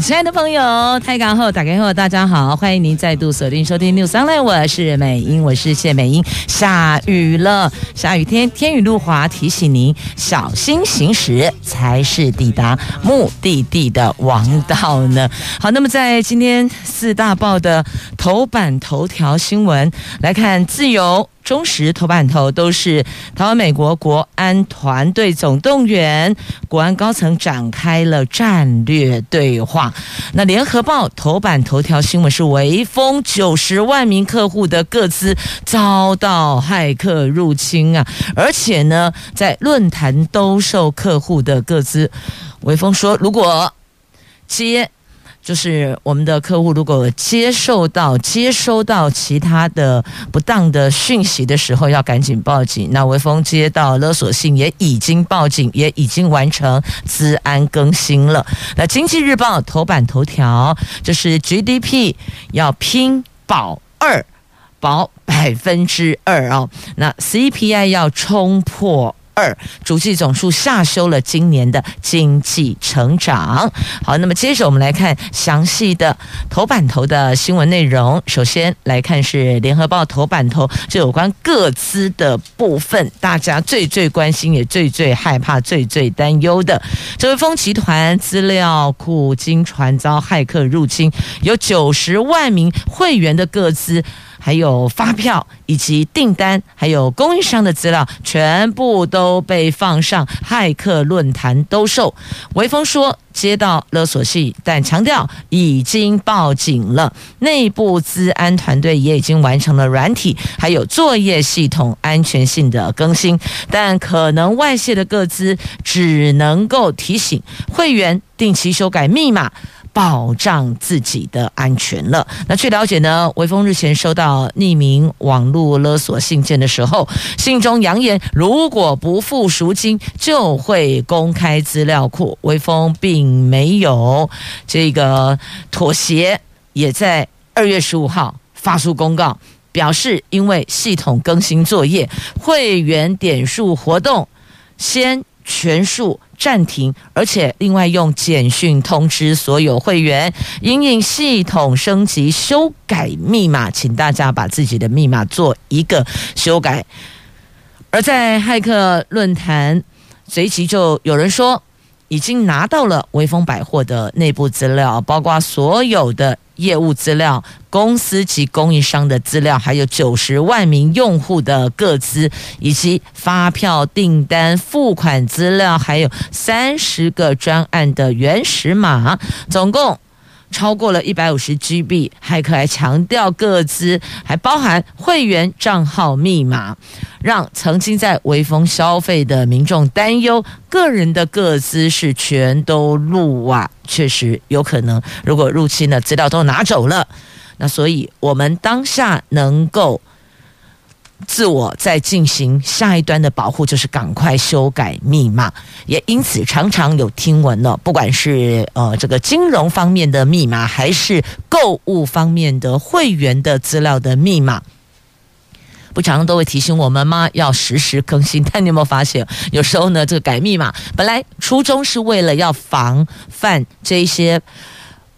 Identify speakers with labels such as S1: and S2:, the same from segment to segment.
S1: 亲爱的朋友，泰港后打开后，大家好，欢迎您再度锁定收听 News Online，我是美英，我是谢美英。下雨了，下雨天，天雨路滑，提醒您小心行驶才是抵达目的地的王道呢。好，那么在今天四大报的头版头条新闻来看，自由。中时头版头都是台湾美国国安团队总动员，国安高层展开了战略对话。那联合报头版头条新闻是微风九十万名客户的个资遭到骇客入侵啊，而且呢，在论坛兜售客户的个资，微风说如果接。就是我们的客户如果接受到接收到其他的不当的讯息的时候，要赶紧报警。那微风接到勒索信，也已经报警，也已经完成资安更新了。那经济日报头版头条就是 GDP 要拼保二，保百分之二哦。那 CPI 要冲破。二主计总数下修了今年的经济成长。好，那么接着我们来看详细的头版头的新闻内容。首先来看是联合报头版头，就有关个资的部分，大家最最关心也最最害怕、最最担忧的，这位风集团资料库经传遭骇客入侵，有九十万名会员的个资。还有发票以及订单，还有供应商的资料，全部都被放上骇客论坛兜售。微风说接到勒索信，但强调已经报警了。内部资安团队也已经完成了软体还有作业系统安全性的更新，但可能外泄的个资只能够提醒会员定期修改密码。保障自己的安全了。那据了解呢，微风日前收到匿名网络勒索信件的时候，信中扬言，如果不付赎金，就会公开资料库。微风并没有这个妥协，也在二月十五号发出公告，表示因为系统更新作业，会员点数活动先全数暂停，而且另外用简讯通知所有会员，因应系统升级修改密码，请大家把自己的密码做一个修改。而在骇客论坛，随即就有人说，已经拿到了威风百货的内部资料，包括所有的。业务资料、公司及供应商的资料，还有九十万名用户的个资，以及发票、订单、付款资料，还有三十个专案的原始码，总共。超过了一百五十 GB，骇客还强调个资还包含会员账号密码，让曾经在微风消费的民众担忧个人的个资是全都录啊，确实有可能。如果入侵的资料都拿走了，那所以我们当下能够。自我在进行下一端的保护，就是赶快修改密码。也因此常常有听闻了，不管是呃这个金融方面的密码，还是购物方面的会员的资料的密码，不常都会提醒我们吗？要实时更新。但你有没有发现，有时候呢，这个改密码本来初衷是为了要防范这些。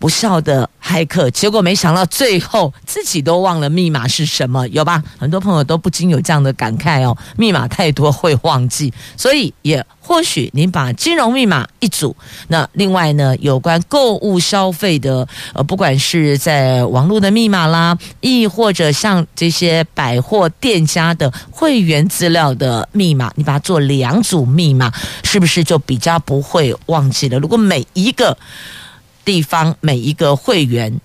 S1: 不肖的骇客，结果没想到最后自己都忘了密码是什么，有吧？很多朋友都不禁有这样的感慨哦，密码太多会忘记，所以也或许您把金融密码一组，那另外呢，有关购物消费的，呃，不管是在网络的密码啦，亦或者像这些百货店家的会员资料的密码，你把它做两组密码，是不是就比较不会忘记了？如果每一个地方每一个会员，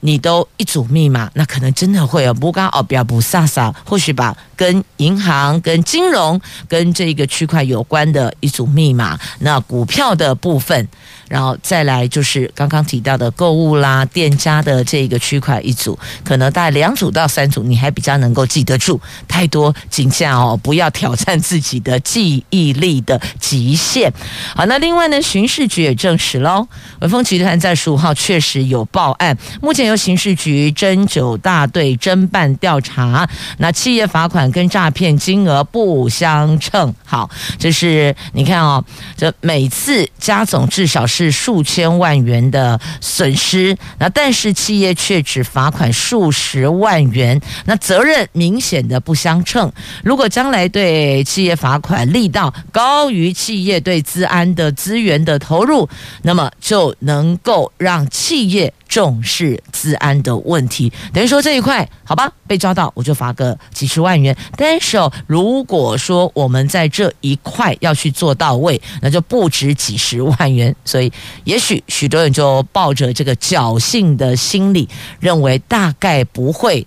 S1: 你都一组密码，那可能真的会有不刚哦，不要不撒撒，或许吧，跟银行、跟金融、跟这个区块有关的一组密码，那股票的部分。然后再来就是刚刚提到的购物啦、店家的这个区块一组，可能大概两组到三组，你还比较能够记得住。太多景象哦，不要挑战自己的记忆力的极限。好，那另外呢，巡视局也证实喽，文峰集团在十五号确实有报案，目前由刑事局侦九大队侦办调查。那企业罚款跟诈骗金额不相称。好，这是你看哦，这每次加总至少是是。数千万元的损失，那但是企业却只罚款数十万元，那责任明显的不相称。如果将来对企业罚款力道高于企业对资安的资源的投入，那么就能够让企业。重视治安的问题，等于说这一块好吧，被抓到我就罚个几十万元。但是，如果说我们在这一块要去做到位，那就不止几十万元。所以，也许许多人就抱着这个侥幸的心理，认为大概不会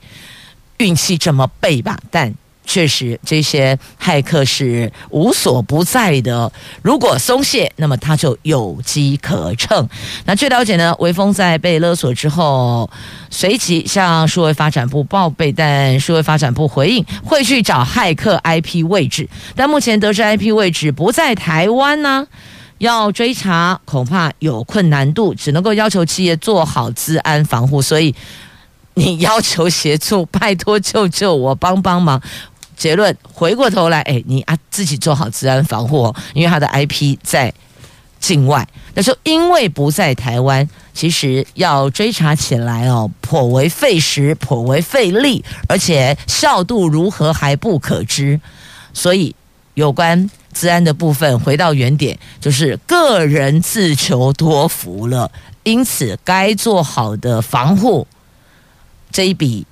S1: 运气这么背吧。但确实，这些骇客是无所不在的。如果松懈，那么他就有机可乘。那据了解呢，微风在被勒索之后，随即向数位发展部报备，但数位发展部回应会去找骇客 IP 位置，但目前得知 IP 位置不在台湾呢，要追查恐怕有困难度，只能够要求企业做好治安防护。所以你要求协助，拜托救救我，帮帮忙。结论，回过头来，哎，你啊自己做好治安防护，哦因为他的 IP 在境外。那说因为不在台湾，其实要追查起来哦，颇为费时，颇为费力，而且效度如何还不可知。所以有关治安的部分，回到原点，就是个人自求多福了。因此，该做好的防护这一笔。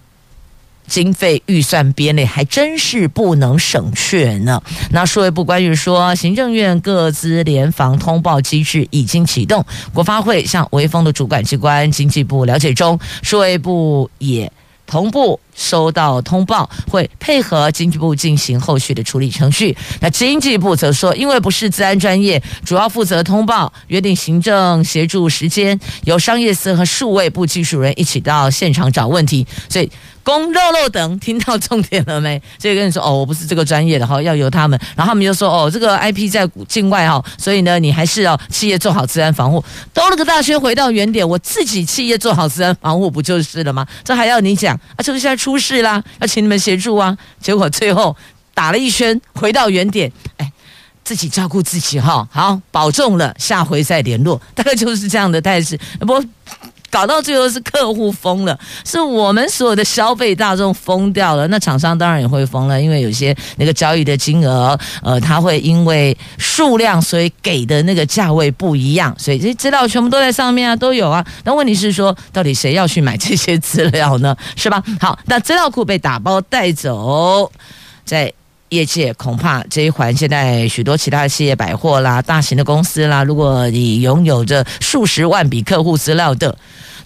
S1: 经费预算编列还真是不能省却呢。那数位部关于说，行政院各资联防通报机制已经启动，国发会向微风的主管机关经济部了解中，数位部也同步。收到通报，会配合经济部进行后续的处理程序。那经济部则说，因为不是治安专业，主要负责通报，约定行政协助时间，由商业司和数位部技术人一起到现场找问题。所以，公肉肉等听到重点了没？所以跟你说哦，我不是这个专业的哈，要由他们。然后他们就说哦，这个 IP 在境外哈，所以呢，你还是要企业做好治安防护。兜了个大圈，回到原点，我自己企业做好治安防护不就是了吗？这还要你讲啊？就是现在。出事啦，要请你们协助啊！结果最后打了一圈，回到原点，哎，自己照顾自己哈，好，保重了，下回再联络，大概就是这样的态势。不。搞到最后是客户疯了，是我们所有的消费大众疯掉了。那厂商当然也会疯了，因为有些那个交易的金额，呃，他会因为数量，所以给的那个价位不一样，所以这些资料全部都在上面啊，都有啊。那问题是说，到底谁要去买这些资料呢？是吧？好，那资料库被打包带走，在业界恐怕这一环，现在许多其他的企业百货啦、大型的公司啦，如果你拥有着数十万笔客户资料的。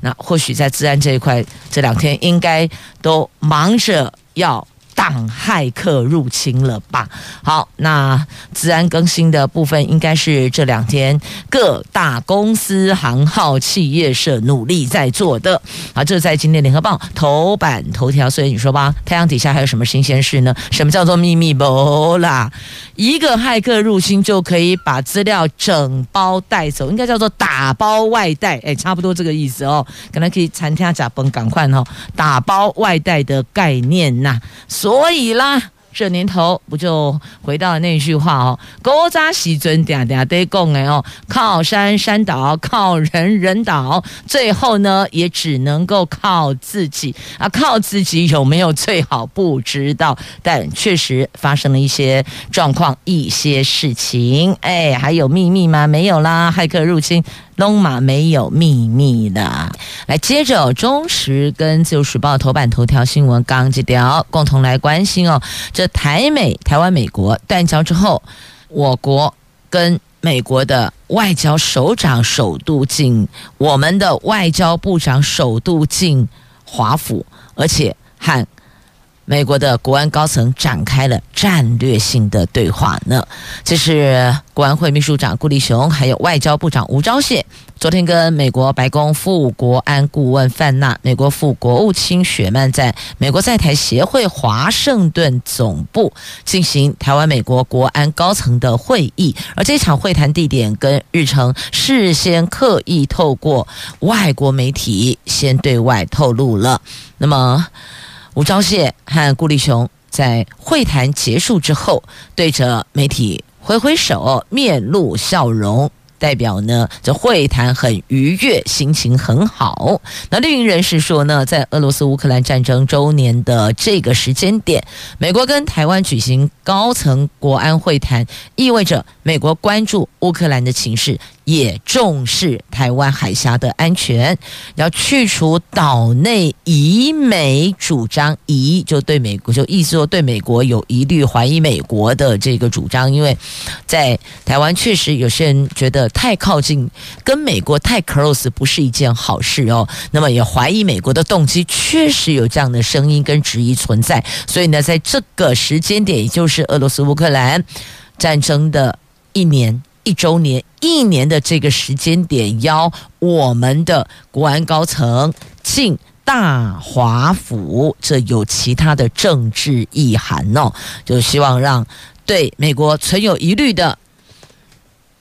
S1: 那或许在治安这一块，这两天应该都忙着要党骇客入侵了吧？好，那资安更新的部分，应该是这两天各大公司行号企业社努力在做的。好，这在今天联合报头版头条。所以你说吧，太阳底下还有什么新鲜事呢？什么叫做秘密不啦？一个骇客入侵就可以把资料整包带走，应该叫做打包外带，哎，差不多这个意思哦。可能可以参加甲崩赶快哦，打包外带的概念呐、所所以啦。这年头不就回到了那句话哦，古早时阵定定得讲的哦，靠山山倒，靠人人倒，最后呢也只能够靠自己啊，靠自己有没有最好不知道，但确实发生了一些状况，一些事情，哎，还有秘密吗？没有啦，骇客入侵。龙马没有秘密的，来接着中时跟自由时报头版头条新闻，刚这条共同来关心哦。这台美、台湾、美国断交之后，我国跟美国的外交首长首度进，我们的外交部长首度进华府，而且和。美国的国安高层展开了战略性的对话呢，这是国安会秘书长顾立雄，还有外交部长吴钊燮，昨天跟美国白宫副国安顾问范纳、美国副国务卿雪曼在美国在台协会华盛顿总部进行台湾美国国安高层的会议，而这场会谈地点跟日程事先刻意透过外国媒体先对外透露了，那么。吴钊燮和顾立雄在会谈结束之后，对着媒体挥挥手，面露笑容。代表呢，这会谈很愉悦，心情很好。那绿营人士说呢，在俄罗斯乌克兰战争周年的这个时间点，美国跟台湾举行高层国安会谈，意味着美国关注乌克兰的情势，也重视台湾海峡的安全，要去除岛内以美主张，疑就对美国，就意思说对美国有疑虑、怀疑美国的这个主张，因为在台湾确实有些人觉得。太靠近，跟美国太 close 不是一件好事哦。那么也怀疑美国的动机，确实有这样的声音跟质疑存在。所以呢，在这个时间点，也就是俄罗斯乌克兰战争的一年一周年一年的这个时间点，邀我们的国安高层进大华府，这有其他的政治意涵哦。就希望让对美国存有疑虑的。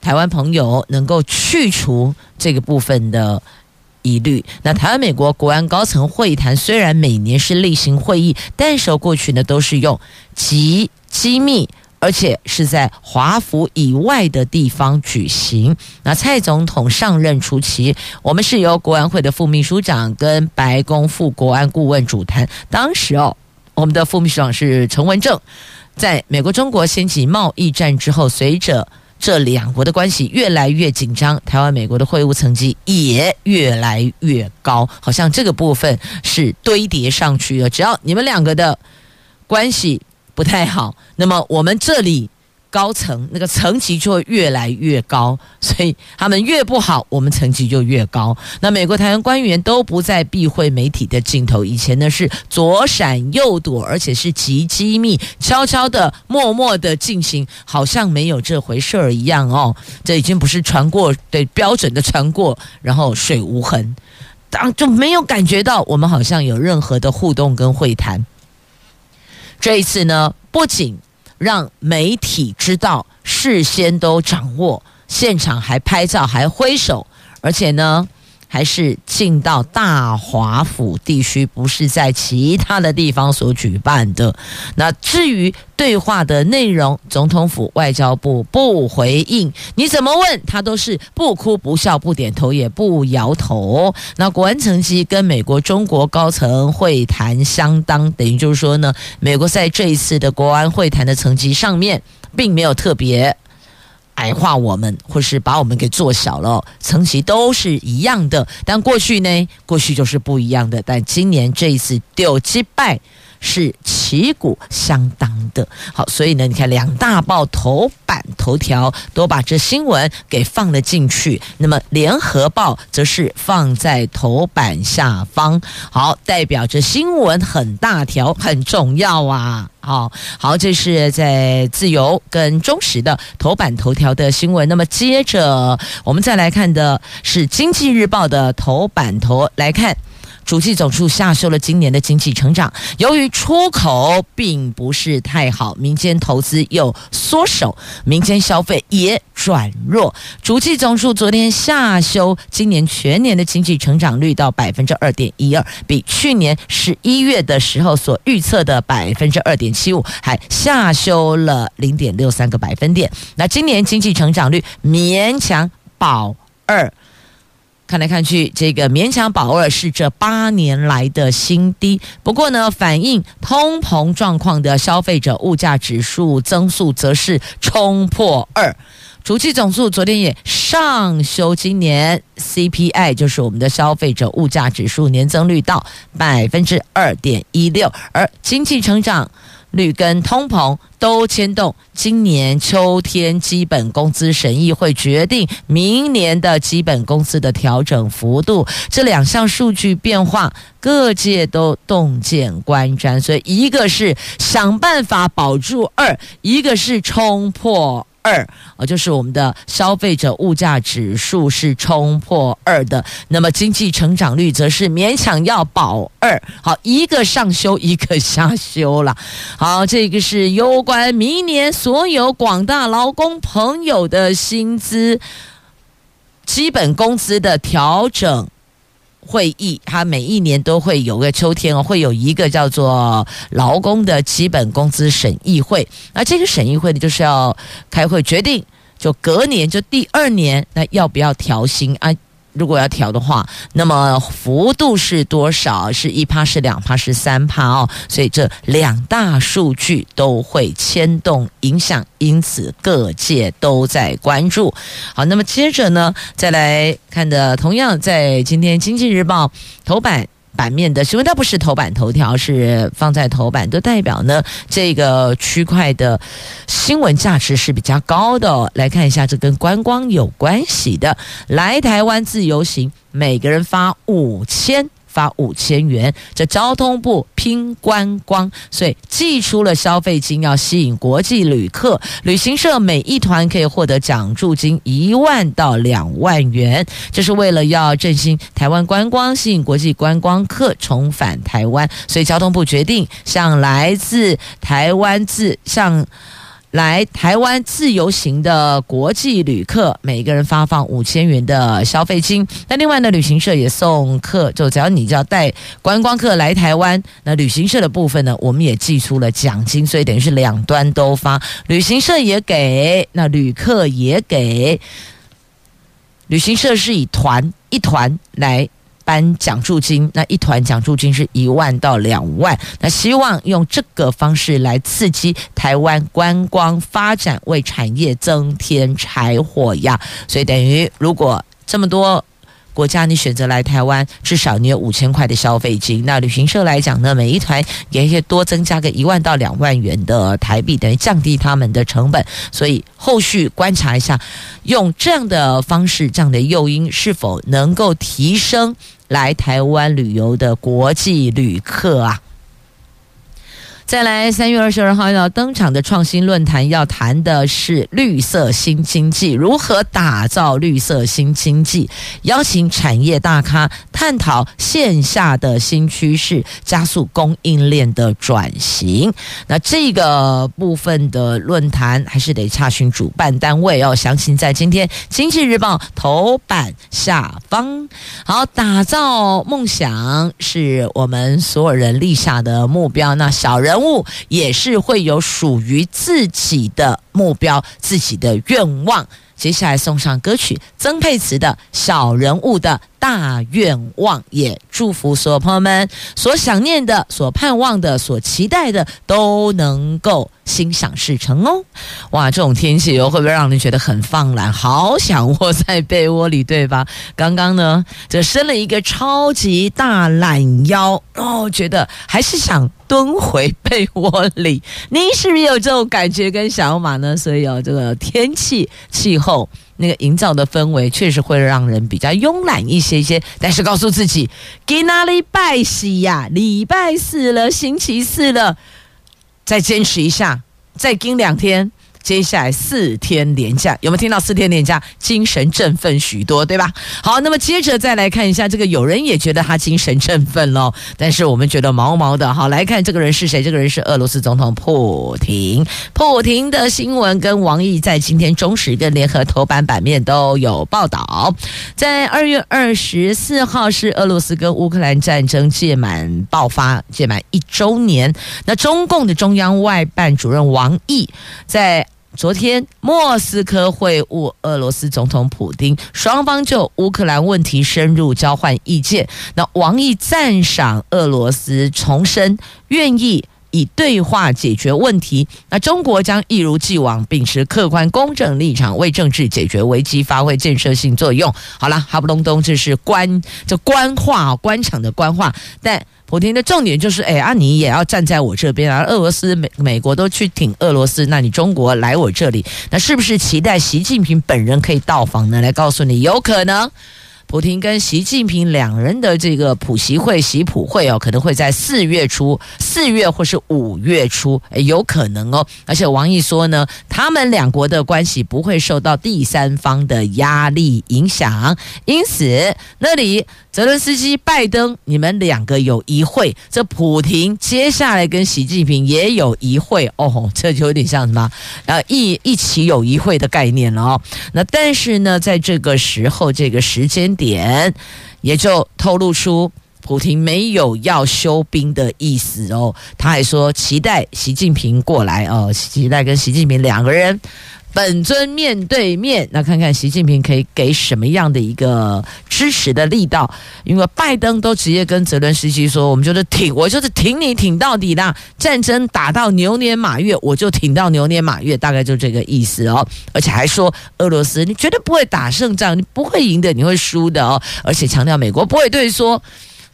S1: 台湾朋友能够去除这个部分的疑虑。那台湾美国国安高层会谈虽然每年是例行会议，但是过去呢都是用极机密，而且是在华府以外的地方举行。那蔡总统上任初期，我们是由国安会的副秘书长跟白宫副国安顾问主谈。当时哦，我们的副秘书长是陈文正。在美国中国掀起贸易战之后，随着这两国的关系越来越紧张，台湾美国的会晤层级也越来越高，好像这个部分是堆叠上去的。只要你们两个的关系不太好，那么我们这里。高层那个层级就会越来越高，所以他们越不好，我们层级就越高。那美国台湾官员都不再避讳媒体的镜头，以前呢是左闪右躲，而且是极机密，悄悄的、默默的进行，好像没有这回事儿一样哦。这已经不是传过对标准的传过，然后水无痕，当就没有感觉到我们好像有任何的互动跟会谈。这一次呢，不仅让媒体知道，事先都掌握，现场还拍照，还挥手，而且呢，还是进到大华府地区，不是在其他的地方所举办的。那至于对话的内容，总统府外交部不回应，你怎么问他都是不哭不笑不点头也不摇头。那国安层级跟美国、中国高层会谈相当，等于就是说呢，美国在这一次的国安会谈的层级上面，并没有特别。矮化我们，或是把我们给做小了，层级都是一样的。但过去呢，过去就是不一样的。但今年这一次丢击败。是旗鼓相当的，好，所以呢，你看两大报头版头条都把这新闻给放了进去，那么联合报则是放在头版下方，好，代表着新闻很大条，很重要啊，好，好，这是在自由跟中时的头版头条的新闻，那么接着我们再来看的是经济日报的头版头来看。主计总数下修了今年的经济成长，由于出口并不是太好，民间投资又缩手，民间消费也转弱。主计总数昨天下修今年全年的经济成长率到百分之二点一二，比去年十一月的时候所预测的百分之二点七五还下修了零点六三个百分点。那今年经济成长率勉强保二。看来看去，这个勉强保二是这八年来的新低。不过呢，反映通膨状况的消费者物价指数增速则是冲破二。主计总数昨天也上修今年 CPI，就是我们的消费者物价指数年增率到百分之二点一六，而经济成长率跟通膨都牵动今年秋天基本工资审议会决定明年的基本工资的调整幅度。这两项数据变化，各界都洞见观瞻。所以，一个是想办法保住二，一个是冲破。二，啊，就是我们的消费者物价指数是冲破二的，那么经济成长率则是勉强要保二。好，一个上修，一个下修了。好，这个是有关明年所有广大劳工朋友的薪资基本工资的调整。会议，它每一年都会有个秋天哦，会有一个叫做劳工的基本工资审议会。那这个审议会呢，就是要开会决定，就隔年就第二年，那要不要调薪啊？如果要调的话，那么幅度是多少？是一趴，是两趴，是三趴哦。所以这两大数据都会牵动影响，因此各界都在关注。好，那么接着呢，再来看的，同样在今天《经济日报》头版。版面的，新闻它不是头版头条，是放在头版，都代表呢这个区块的新闻价值是比较高的。来看一下，这跟观光有关系的，来台湾自由行，每个人发五千。发五千元，这交通部拼观光，所以寄出了消费金，要吸引国际旅客。旅行社每一团可以获得奖助金一万到两万元，这是为了要振兴台湾观光，吸引国际观光客重返台湾。所以交通部决定向来自台湾自向。来台湾自由行的国际旅客，每个人发放五千元的消费金。那另外呢，旅行社也送客，就只要你只要带观光客来台湾，那旅行社的部分呢，我们也寄出了奖金，所以等于是两端都发，旅行社也给，那旅客也给。旅行社是以团一团来。颁奖助金，那一团奖助金是一万到两万，那希望用这个方式来刺激台湾观光发展，为产业增添柴火呀。所以等于如果这么多国家你选择来台湾，至少你有五千块的消费金。那旅行社来讲呢，每一团也可以多增加个一万到两万元的台币，等于降低他们的成本。所以后续观察一下，用这样的方式，这样的诱因是否能够提升。来台湾旅游的国际旅客啊。再来，三月二十二号要登场的创新论坛，要谈的是绿色新经济，如何打造绿色新经济？邀请产业大咖探讨线下的新趋势，加速供应链的转型。那这个部分的论坛还是得查询主办单位哦，详情在今天《经济日报》头版下方。好，打造梦想是我们所有人立下的目标。那小人。物也是会有属于自己的目标、自己的愿望。接下来送上歌曲曾沛慈的《小人物的大愿望》，也祝福所有朋友们所想念的、所盼望的、所期待的都能够心想事成哦！哇，这种天气哦，会不会让人觉得很放懒，好想窝在被窝里，对吧？刚刚呢，就伸了一个超级大懒腰，哦，觉得还是想。蹲回被窝里，您是不是有这种感觉跟想法呢？所以有这个天气气候那个营造的氛围，确实会让人比较慵懒一些些。但是告诉自己，给哪里拜喜呀？礼拜四了，星期四了，再坚持一下，再跟两天。接下来四天连假，有没有听到四天连假？精神振奋许多，对吧？好，那么接着再来看一下这个，有人也觉得他精神振奋喽，但是我们觉得毛毛的。好，来看这个人是谁？这个人是俄罗斯总统普廷。普廷的新闻跟王毅在今天中时跟联合头版版面都有报道。在二月二十四号是俄罗斯跟乌克兰战争届满爆发届满一周年，那中共的中央外办主任王毅在。昨天，莫斯科会晤俄罗斯总统普京，双方就乌克兰问题深入交换意见。那王毅赞赏俄罗斯重申愿意以对话解决问题。那中国将一如既往秉持客观公正立场，为政治解决危机发挥建设性作用。好了，哈不隆咚，这是官，这官话，官场的官话，但。普亭的重点就是，哎啊，你也要站在我这边啊！俄罗斯、美美国都去挺俄罗斯，那你中国来我这里，那是不是期待习近平本人可以到访呢？来告诉你，有可能。普京跟习近平两人的这个普习会、习普会哦，可能会在四月初、四月或是五月初，有可能哦。而且王毅说呢，他们两国的关系不会受到第三方的压力影响，因此那里。泽伦斯基、拜登，你们两个有一会，这普亭接下来跟习近平也有一会哦，这就有点像什么？呃，一一起有一会的概念了哦。那但是呢，在这个时候、这个时间点，也就透露出普京没有要休兵的意思哦。他还说期待习近平过来哦，期待跟习近平两个人。本尊面对面，那看看习近平可以给什么样的一个支持的力道？因为拜登都直接跟泽伦斯基说：“我们就是挺，我就是挺你挺到底的。战争打到牛年马月，我就挺到牛年马月，大概就这个意思哦。而且还说俄罗斯，你绝对不会打胜仗，你不会赢的，你会输的哦。而且强调美国不会对说。”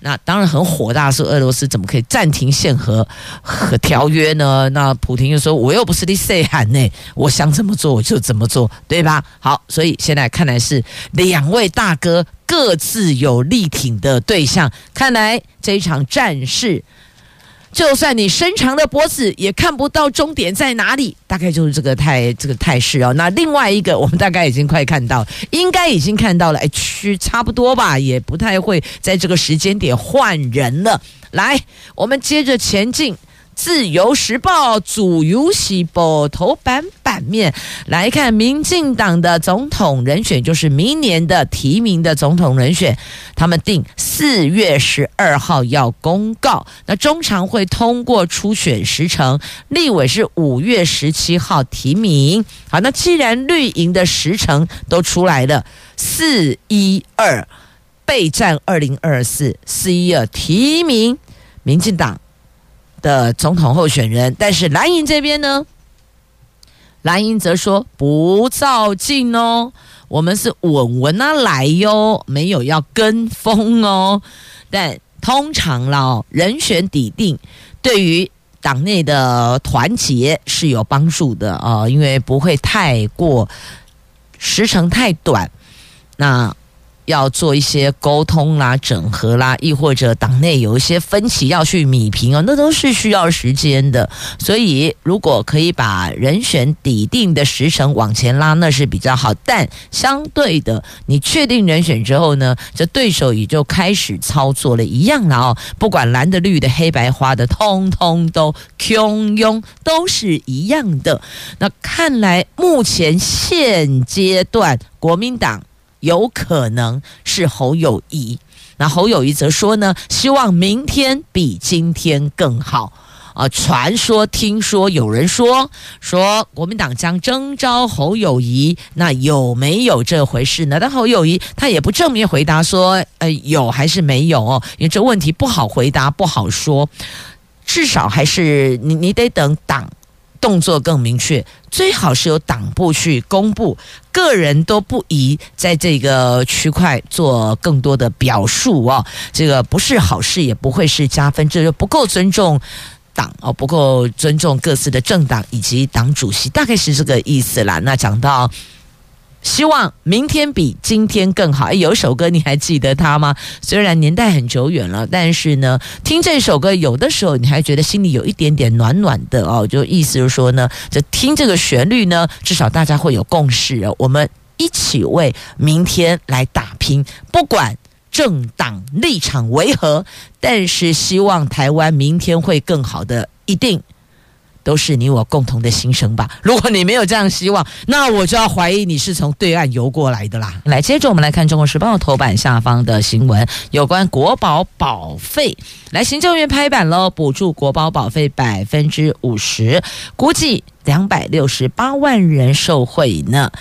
S1: 那当然很火大，说俄罗斯怎么可以暂停限核和条约呢？那普京又说：“我又不是你细汉呢，我想怎么做我就怎么做，对吧？”好，所以现在看来是两位大哥各自有力挺的对象，看来这一场战事。就算你伸长了脖子，也看不到终点在哪里。大概就是这个态这个态势哦。那另外一个，我们大概已经快看到，应该已经看到了。哎，区差不多吧，也不太会在这个时间点换人了。来，我们接着前进。自由时报主游戏报头版版面来看，民进党的总统人选就是明年的提名的总统人选，他们定四月十二号要公告，那中常会通过初选时程，立委是五月十七号提名。好，那既然绿营的时程都出来了，四一二备战二零二四，四一二提名民进党。的总统候选人，但是蓝营这边呢，蓝营则说不照进哦，我们是稳稳啊来哟，没有要跟风哦。但通常啦，人选底定对于党内的团结是有帮助的啊，因为不会太过时程太短。那。要做一些沟通啦、整合啦，亦或者党内有一些分歧要去弭平哦，那都是需要时间的。所以，如果可以把人选底定的时程往前拉，那是比较好。但相对的，你确定人选之后呢，这对手也就开始操作了一样了哦。不管蓝的、绿的、黑白花的，通通都汹涌，都是一样的。那看来目前现阶段国民党。有可能是侯友谊，那侯友谊则说呢，希望明天比今天更好啊。传说、听说有人说说国民党将征召侯友谊，那有没有这回事呢？但侯友谊他也不正面回答说，呃，有还是没有哦，因为这问题不好回答，不好说。至少还是你你得等党。动作更明确，最好是由党部去公布，个人都不宜在这个区块做更多的表述哦，这个不是好事，也不会是加分，这就不够尊重党哦，不够尊重各自的政党以及党主席，大概是这个意思啦。那讲到。希望明天比今天更好。有一首歌你还记得它吗？虽然年代很久远了，但是呢，听这首歌有的时候你还觉得心里有一点点暖暖的哦。就意思就是说呢，就听这个旋律呢，至少大家会有共识哦。我们一起为明天来打拼，不管政党立场为何，但是希望台湾明天会更好的，一定。都是你我共同的心声吧。如果你没有这样希望，那我就要怀疑你是从对岸游过来的啦。来，接着我们来看《中国时报》头版下方的新闻，有关国保保费。来，行政院拍板喽，补助国保保费百分之五十，估计两百六十八万人受惠呢。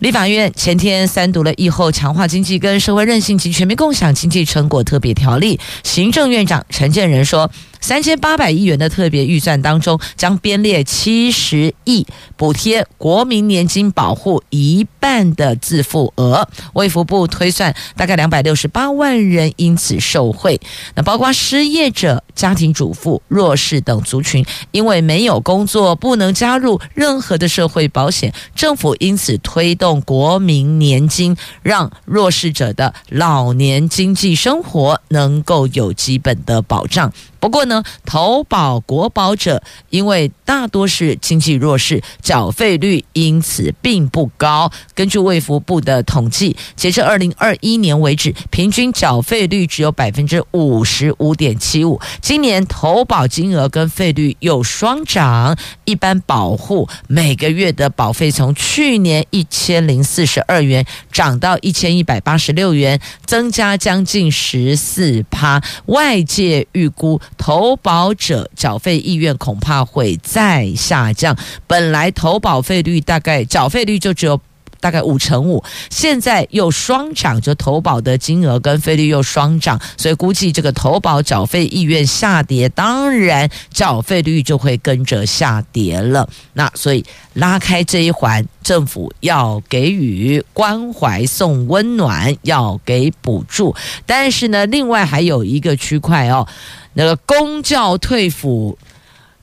S1: 立法院前天三读了议后强化经济跟社会韧性及全民共享经济成果特别条例，行政院长陈建仁说。三千八百亿元的特别预算当中，将编列七十亿补贴国民年金保护一半的自付额，卫福部推算大概两百六十八万人因此受惠。那包括失业者、家庭主妇、弱势等族群，因为没有工作，不能加入任何的社会保险，政府因此推动国民年金，让弱势者的老年经济生活能够有基本的保障。不过呢，投保国保者因为大多是经济弱势，缴费率因此并不高。根据卫福部的统计，截至二零二一年为止，平均缴费率只有百分之五十五点七五。今年投保金额跟费率又双涨，一般保护每个月的保费从去年一千零四十二元涨到一千一百八十六元，增加将近十四趴。外界预估。投保者缴费意愿恐怕会再下降。本来投保费率大概缴费率就只有大概五成五，现在又双涨，就投保的金额跟费率又双涨，所以估计这个投保缴费意愿下跌，当然缴费率就会跟着下跌了。那所以拉开这一环，政府要给予关怀、送温暖，要给补助，但是呢，另外还有一个区块哦。那个公教退抚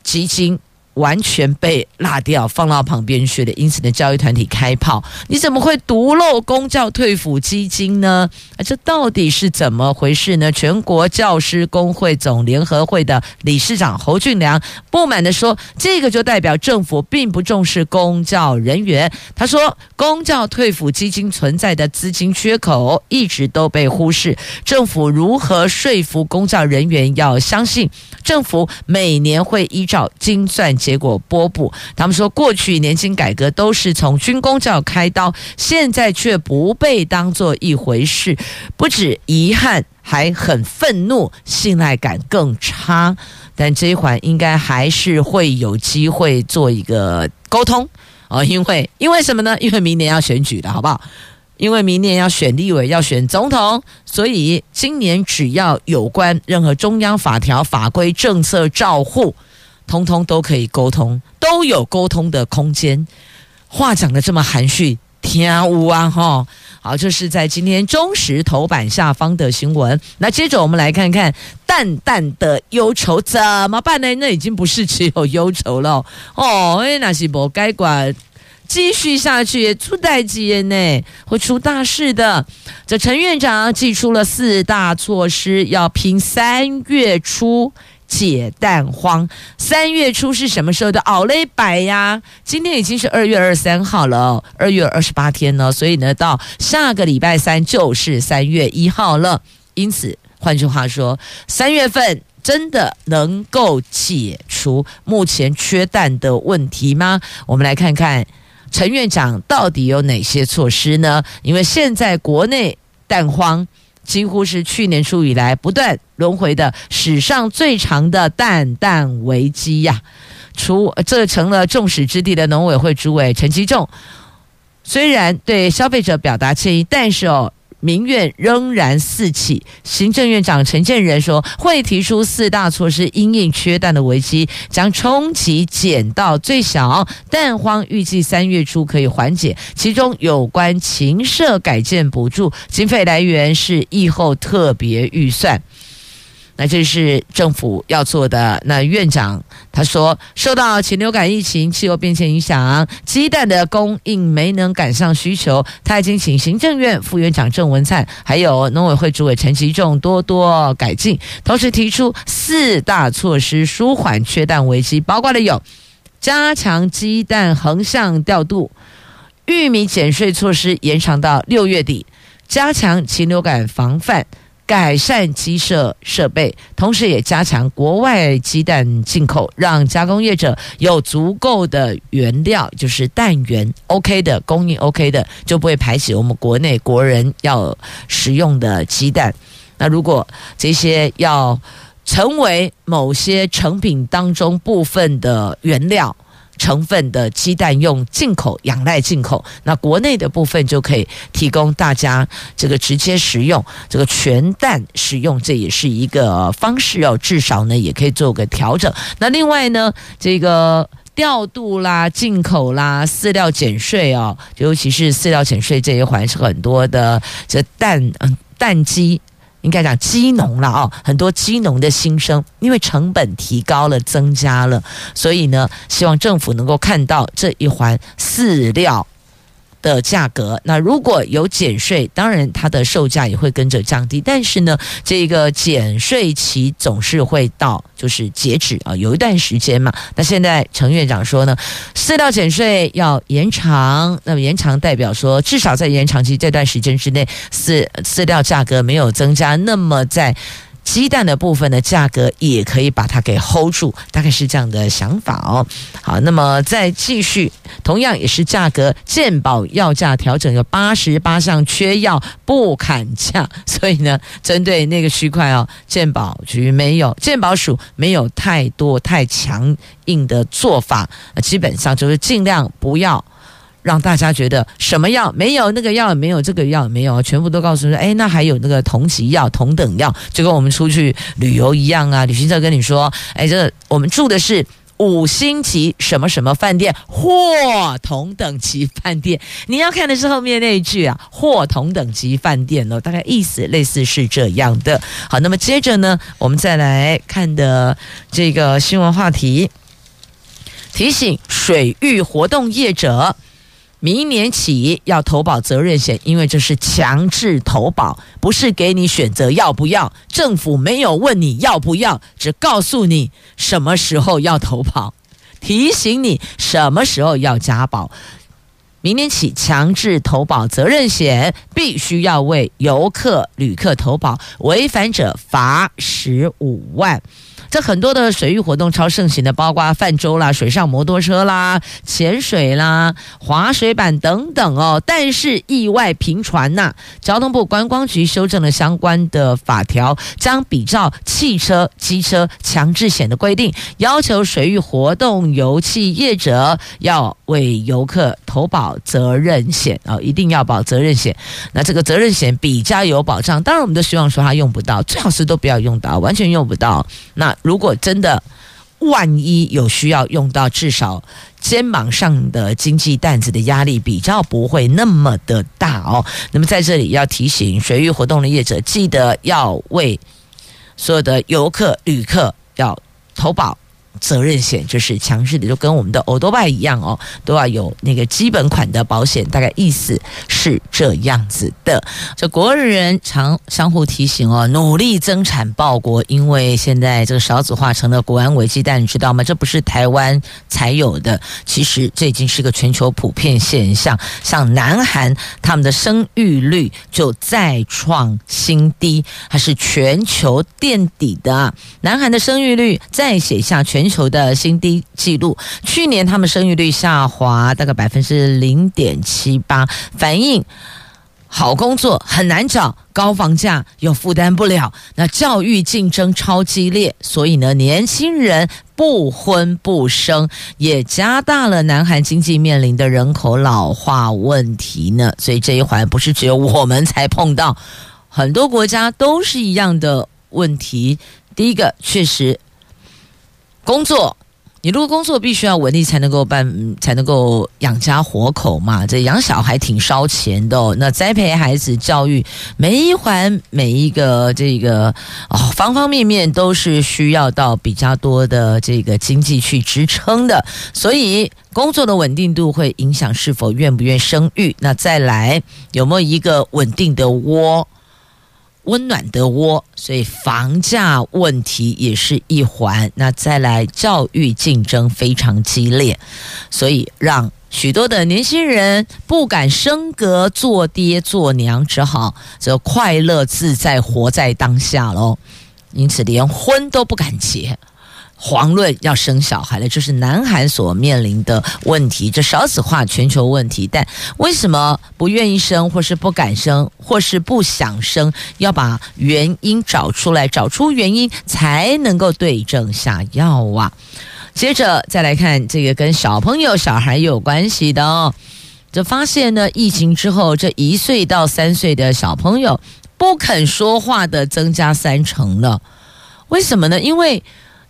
S1: 基金完全被落掉，放到旁边去了。因此呢，教育团体开炮，你怎么会独漏公教退抚基金呢？啊，这到底是怎么回事呢？全国教师工会总联合会的理事长侯俊良不满地说：“这个就代表政府并不重视公教人员。”他说：“公教退抚基金存在的资金缺口一直都被忽视，政府如何说服公教人员要相信政府每年会依照精算？”结果波补，他们说过去年金改革都是从军公教开刀，现在却不被当做一回事，不止遗憾，还很愤怒，信赖感更差。但这一环应该还是会有机会做一个沟通哦，因为因为什么呢？因为明年要选举的好不好？因为明年要选立委，要选总统，所以今年只要有关任何中央法条、法规、政策照护。通通都可以沟通，都有沟通的空间。话讲得这么含蓄，听有啊哈。好，这是在今天中时头版下方的新闻。那接着我们来看看淡淡的忧愁怎么办呢？那已经不是只有忧愁了哦，哎，那是不该管，继续下去出代志呢，会出大事的。这陈院长祭出了四大措施，要拼三月初。解蛋荒，三月初是什么时候的奥雷百呀？今天已经是二月二十三号了，二月二十八天呢，所以呢，到下个礼拜三就是三月一号了。因此，换句话说，三月份真的能够解除目前缺蛋的问题吗？我们来看看陈院长到底有哪些措施呢？因为现在国内蛋荒。几乎是去年初以来不断轮回的史上最长的蛋蛋危机呀！除这成了众矢之的的农委会主委陈其仲，虽然对消费者表达歉意，但是哦。民怨仍然四起，行政院长陈建仁说会提出四大措施因应缺蛋的危机，将冲击减到最小，蛋荒预计三月初可以缓解。其中有关禽舍改建补助经费来源是疫后特别预算。那这是政府要做的。那院长他说，受到禽流感疫情、气候变迁影响，鸡蛋的供应没能赶上需求。他已经请行政院副院长郑文灿，还有农委会主委陈其仲多多改进，同时提出四大措施舒缓缺蛋危机，包括了有加强鸡蛋横向调度，玉米减税措施延长到六月底，加强禽流感防范。改善鸡舍设备，同时也加强国外鸡蛋进口，让加工业者有足够的原料，就是蛋源 OK 的供应 OK 的，就不会排挤我们国内国人要食用的鸡蛋。那如果这些要成为某些成品当中部分的原料，成分的鸡蛋用进口，仰赖进口，那国内的部分就可以提供大家这个直接食用，这个全蛋食用，这也是一个方式哦。至少呢，也可以做个调整。那另外呢，这个调度啦、进口啦、饲料减税哦，尤其是饲料减税这一环，是很多的这蛋嗯蛋鸡。应该讲鸡农了啊，很多鸡农的心声，因为成本提高了，增加了，所以呢，希望政府能够看到这一环饲料的价格，那如果有减税，当然它的售价也会跟着降低。但是呢，这个减税期总是会到，就是截止啊，有一段时间嘛。那现在陈院长说呢，饲料减税要延长，那么延长代表说，至少在延长期这段时间之内，饲饲料价格没有增加，那么在。鸡蛋的部分的价格也可以把它给 hold 住，大概是这样的想法哦。好，那么再继续，同样也是价格，健保药价调整有八十八项缺药不砍价，所以呢，针对那个区块哦，健保局没有，健保署没有太多太强硬的做法，基本上就是尽量不要。让大家觉得什么药没有，那个药没有，这个药没有，全部都告诉说，哎，那还有那个同级药、同等药，就跟我们出去旅游一样啊。旅行社跟你说，哎，这我们住的是五星级什么什么饭店或同等级饭店，你要看的是后面那一句啊，或同等级饭店哦，大概意思类似是这样的。好，那么接着呢，我们再来看的这个新闻话题，提醒水域活动业者。明年起要投保责任险，因为这是强制投保，不是给你选择要不要。政府没有问你要不要，只告诉你什么时候要投保，提醒你什么时候要加保。明年起强制投保责任险，必须要为游客、旅客投保，违反者罚十五万。这很多的水域活动超盛行的，包括泛舟啦、水上摩托车啦、潜水啦、滑水板等等哦。但是意外频传呐，交通部观光局修正了相关的法条，将比照汽车、机车强制险的规定，要求水域活动游憩业者要为游客投保责任险啊，一定要保责任险。那这个责任险比较有保障，当然我们都希望说它用不到，最好是都不要用到，完全用不到。那如果真的万一有需要用到，至少肩膀上的经济担子的压力比较不会那么的大哦。那么在这里要提醒水域活动的业者，记得要为所有的游客、旅客要投保。责任险就是强制的，就跟我们的欧多拜一样哦，都要有那个基本款的保险，大概意思是这样子的。这国人常相互提醒哦，努力增产报国，因为现在这个少子化成了国安危机，但你知道吗？这不是台湾才有的，其实这已经是个全球普遍现象。像南韩，他们的生育率就再创新低，还是全球垫底的。南韩的生育率再写下全。全球的新低纪录，去年他们生育率下滑大概百分之零点七八，反映好工作很难找，高房价又负担不了，那教育竞争超激烈，所以呢，年轻人不婚不生，也加大了南韩经济面临的人口老化问题呢。所以这一环不是只有我们才碰到，很多国家都是一样的问题。第一个确实。工作，你如果工作必须要稳定才能够办，才能够养家活口嘛。这养小孩挺烧钱的。那栽培孩子教育，每一环每一个这个哦，方方面面都是需要到比较多的这个经济去支撑的。所以工作的稳定度会影响是否愿不愿生育。那再来有没有一个稳定的窝？温暖的窝，所以房价问题也是一环。那再来，教育竞争非常激烈，所以让许多的年轻人不敢升格做爹做娘，只好就快乐自在活在当下喽。因此，连婚都不敢结。遑论要生小孩了，这是南韩所面临的问题，这少子化全球问题。但为什么不愿意生，或是不敢生，或是不想生？要把原因找出来，找出原因才能够对症下药啊！接着再来看这个跟小朋友、小孩有关系的哦，就发现呢，疫情之后，这一岁到三岁的小朋友不肯说话的增加三成了。为什么呢？因为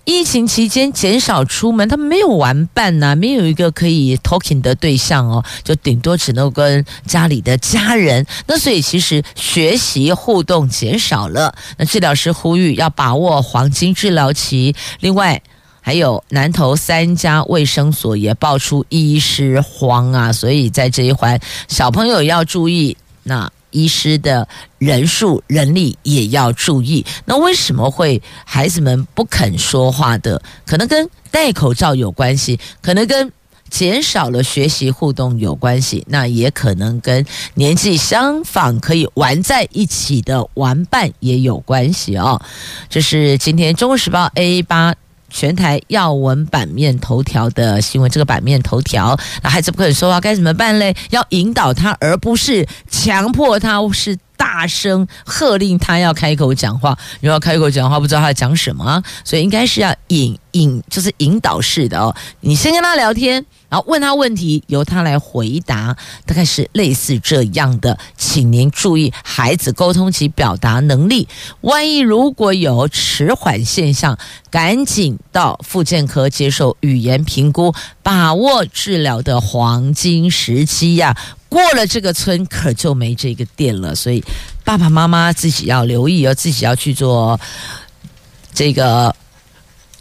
S1: 疫情期间减少出门，他没有玩伴呐、没有一个可以 talking 的对象哦，就顶多只能跟家里的家人。那所以其实学习互动减少了。那治疗师呼吁要把握黄金治疗期。另外。还有南投三家卫生所也爆出医师荒啊，所以在这一环，小朋友要注意，那医师的人数人力也要注意。那为什么会孩子们不肯说话的？可能跟戴口罩有关系，可能跟减少了学习互动有关系，那也可能跟年纪相仿可以玩在一起的玩伴也有关系哦。这是今天《中国时报》A 八。全台要闻版面头条的新闻，这个版面头条，那孩子不肯说话该怎么办嘞？要引导他，而不是强迫他，是大声喝令他要开口讲话。如果要开口讲话，不知道他讲什么，所以应该是要引引，就是引导式的哦。你先跟他聊天。然后问他问题，由他来回答，大概是类似这样的，请您注意孩子沟通及表达能力。万一如果有迟缓现象，赶紧到复健科接受语言评估，把握治疗的黄金时期呀！过了这个村，可就没这个店了。所以爸爸妈妈自己要留意，要自己要去做这个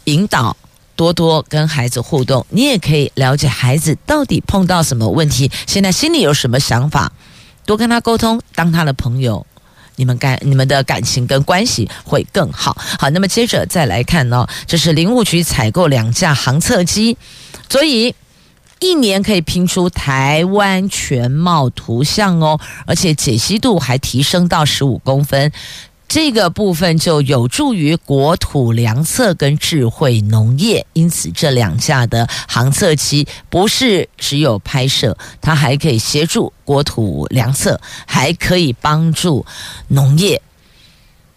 S1: 引导。多多跟孩子互动，你也可以了解孩子到底碰到什么问题，现在心里有什么想法，多跟他沟通，当他的朋友，你们感你们的感情跟关系会更好。好，那么接着再来看哦，这是林务局采购两架航测机，所以一年可以拼出台湾全貌图像哦，而且解析度还提升到十五公分。这个部分就有助于国土量测跟智慧农业，因此这两架的航测机不是只有拍摄，它还可以协助国土量测，还可以帮助农业。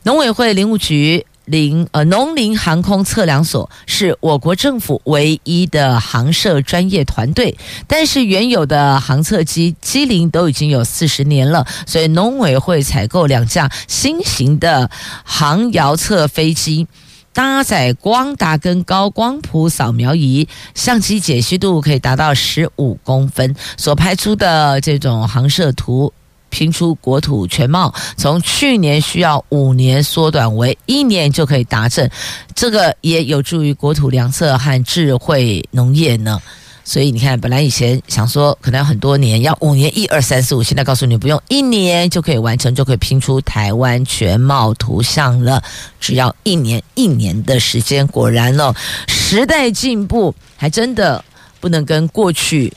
S1: 农委会林务局。林呃，农林航空测量所是我国政府唯一的航摄专业团队，但是原有的航测机机龄都已经有四十年了，所以农委会采购两架新型的航遥测飞机，搭载光达跟高光谱扫描仪，相机解析度可以达到十五公分，所拍出的这种航摄图。拼出国土全貌，从去年需要五年缩短为一年就可以达成，这个也有助于国土量测和智慧农业呢。所以你看，本来以前想说可能要很多年，要五年一二三四五，现在告诉你不用一年就可以完成，就可以拼出台湾全貌图像了，只要一年一年的时间。果然哦，时代进步还真的不能跟过去。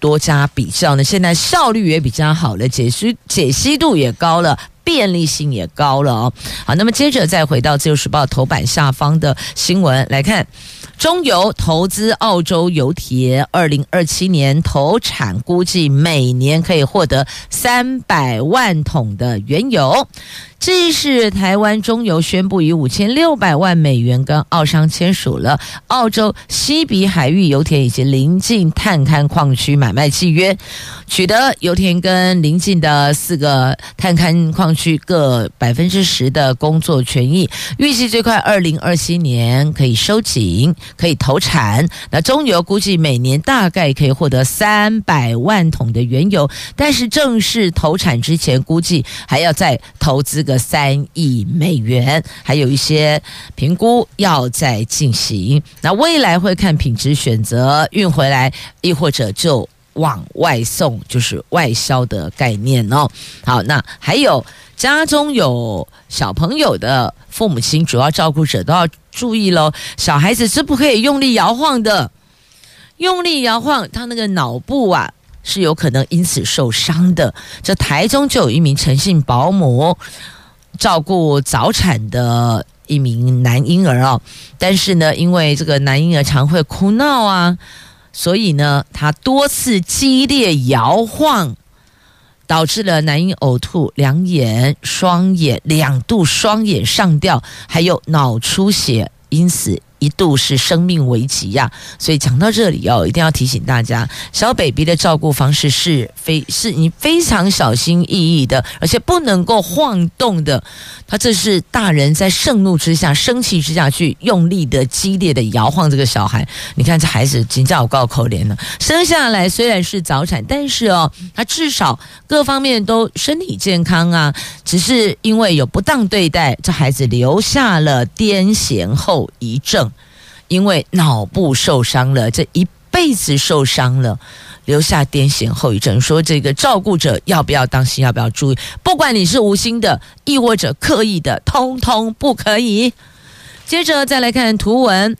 S1: 多加比较呢，现在效率也比较好了，解析解析度也高了，便利性也高了哦。好，那么接着再回到《自由时报》头版下方的新闻来看，中油投资澳洲油田，二零二七年投产估计每年可以获得三百万桶的原油。这是台湾中油宣布以五千六百万美元跟澳商签署了澳洲西比海域油田以及邻近探勘矿区买卖契约，取得油田跟邻近的四个探勘矿区各百分之十的工作权益，预计最快二零二七年可以收紧，可以投产。那中油估计每年大概可以获得三百万桶的原油，但是正式投产之前，估计还要再投资。个三亿美元，还有一些评估要再进行。那未来会看品质选择运回来，亦或者就往外送，就是外销的概念哦。好，那还有家中有小朋友的父母亲、主要照顾者都要注意喽。小孩子是不可以用力摇晃的，用力摇晃他那个脑部啊，是有可能因此受伤的。这台中就有一名诚信保姆。照顾早产的一名男婴儿哦，但是呢，因为这个男婴儿常会哭闹啊，所以呢，他多次激烈摇晃，导致了男婴呕吐，两眼、双眼两度双眼上吊，还有脑出血，因此一度是生命危急呀、所以讲到这里哦，一定要提醒大家，小 baby 的照顾方式是非是你非常小心翼翼的，而且不能够晃动的。他这是大人在盛怒之下、生气之下去用力的、激烈的摇晃这个小孩。你看这孩子真叫我够可怜了，生下来虽然是早产，但是哦，他至少各方面都身体健康啊。只是因为有不当对待，这孩子留下了癫痫后遗症，因为脑部受伤了，这一辈子受伤了。留下癫痫后遗症，说这个照顾者要不要当心，要不要注意？不管你是无心的，亦或者刻意的，通通不可以。接着再来看图文，《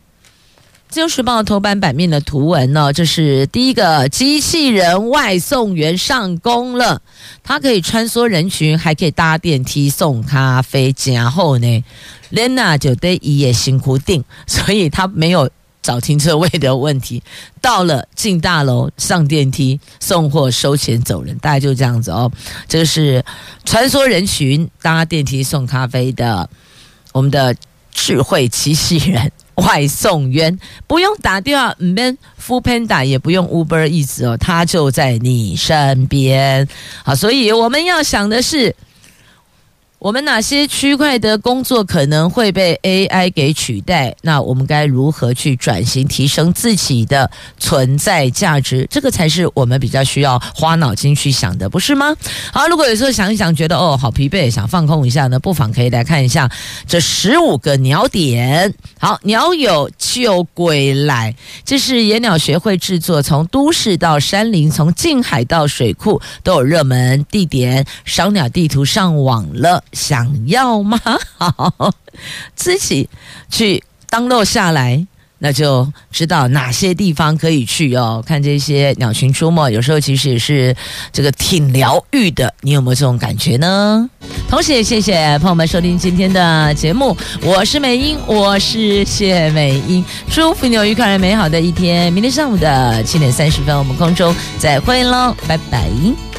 S1: 自由时报》头版版面的图文呢，这是第一个机器人外送员上工了，它可以穿梭人群，还可以搭电梯送咖啡。然后呢，Lena 就对一夜辛苦定，所以他没有。找停车位的问题，到了进大楼上电梯送货收钱走人，大概就这样子哦。这个是穿梭人群搭电梯送咖啡的我们的智慧机器人外送员，不用打电话，唔免 foodpanda 也不用 Uber 一直哦，他就在你身边。好，所以我们要想的是。我们哪些区块的工作可能会被 AI 给取代？那我们该如何去转型，提升自己的存在价值？这个才是我们比较需要花脑筋去想的，不是吗？好，如果有时候想一想，觉得哦好疲惫，想放空一下呢，不妨可以来看一下这十五个鸟点。好，鸟有就归来，这是野鸟学会制作，从都市到山林，从近海到水库都有热门地点，赏鸟地图上网了。想要吗？好，自己去登陆下来，那就知道哪些地方可以去哦。看这些鸟群出没，有时候其实也是这个挺疗愈的。你有没有这种感觉呢？同时也谢谢朋友们收听今天的节目，我是美英，我是谢美英，祝福你有愉快而美好的一天。明天上午的七点三十分，我们空中再会喽，拜拜。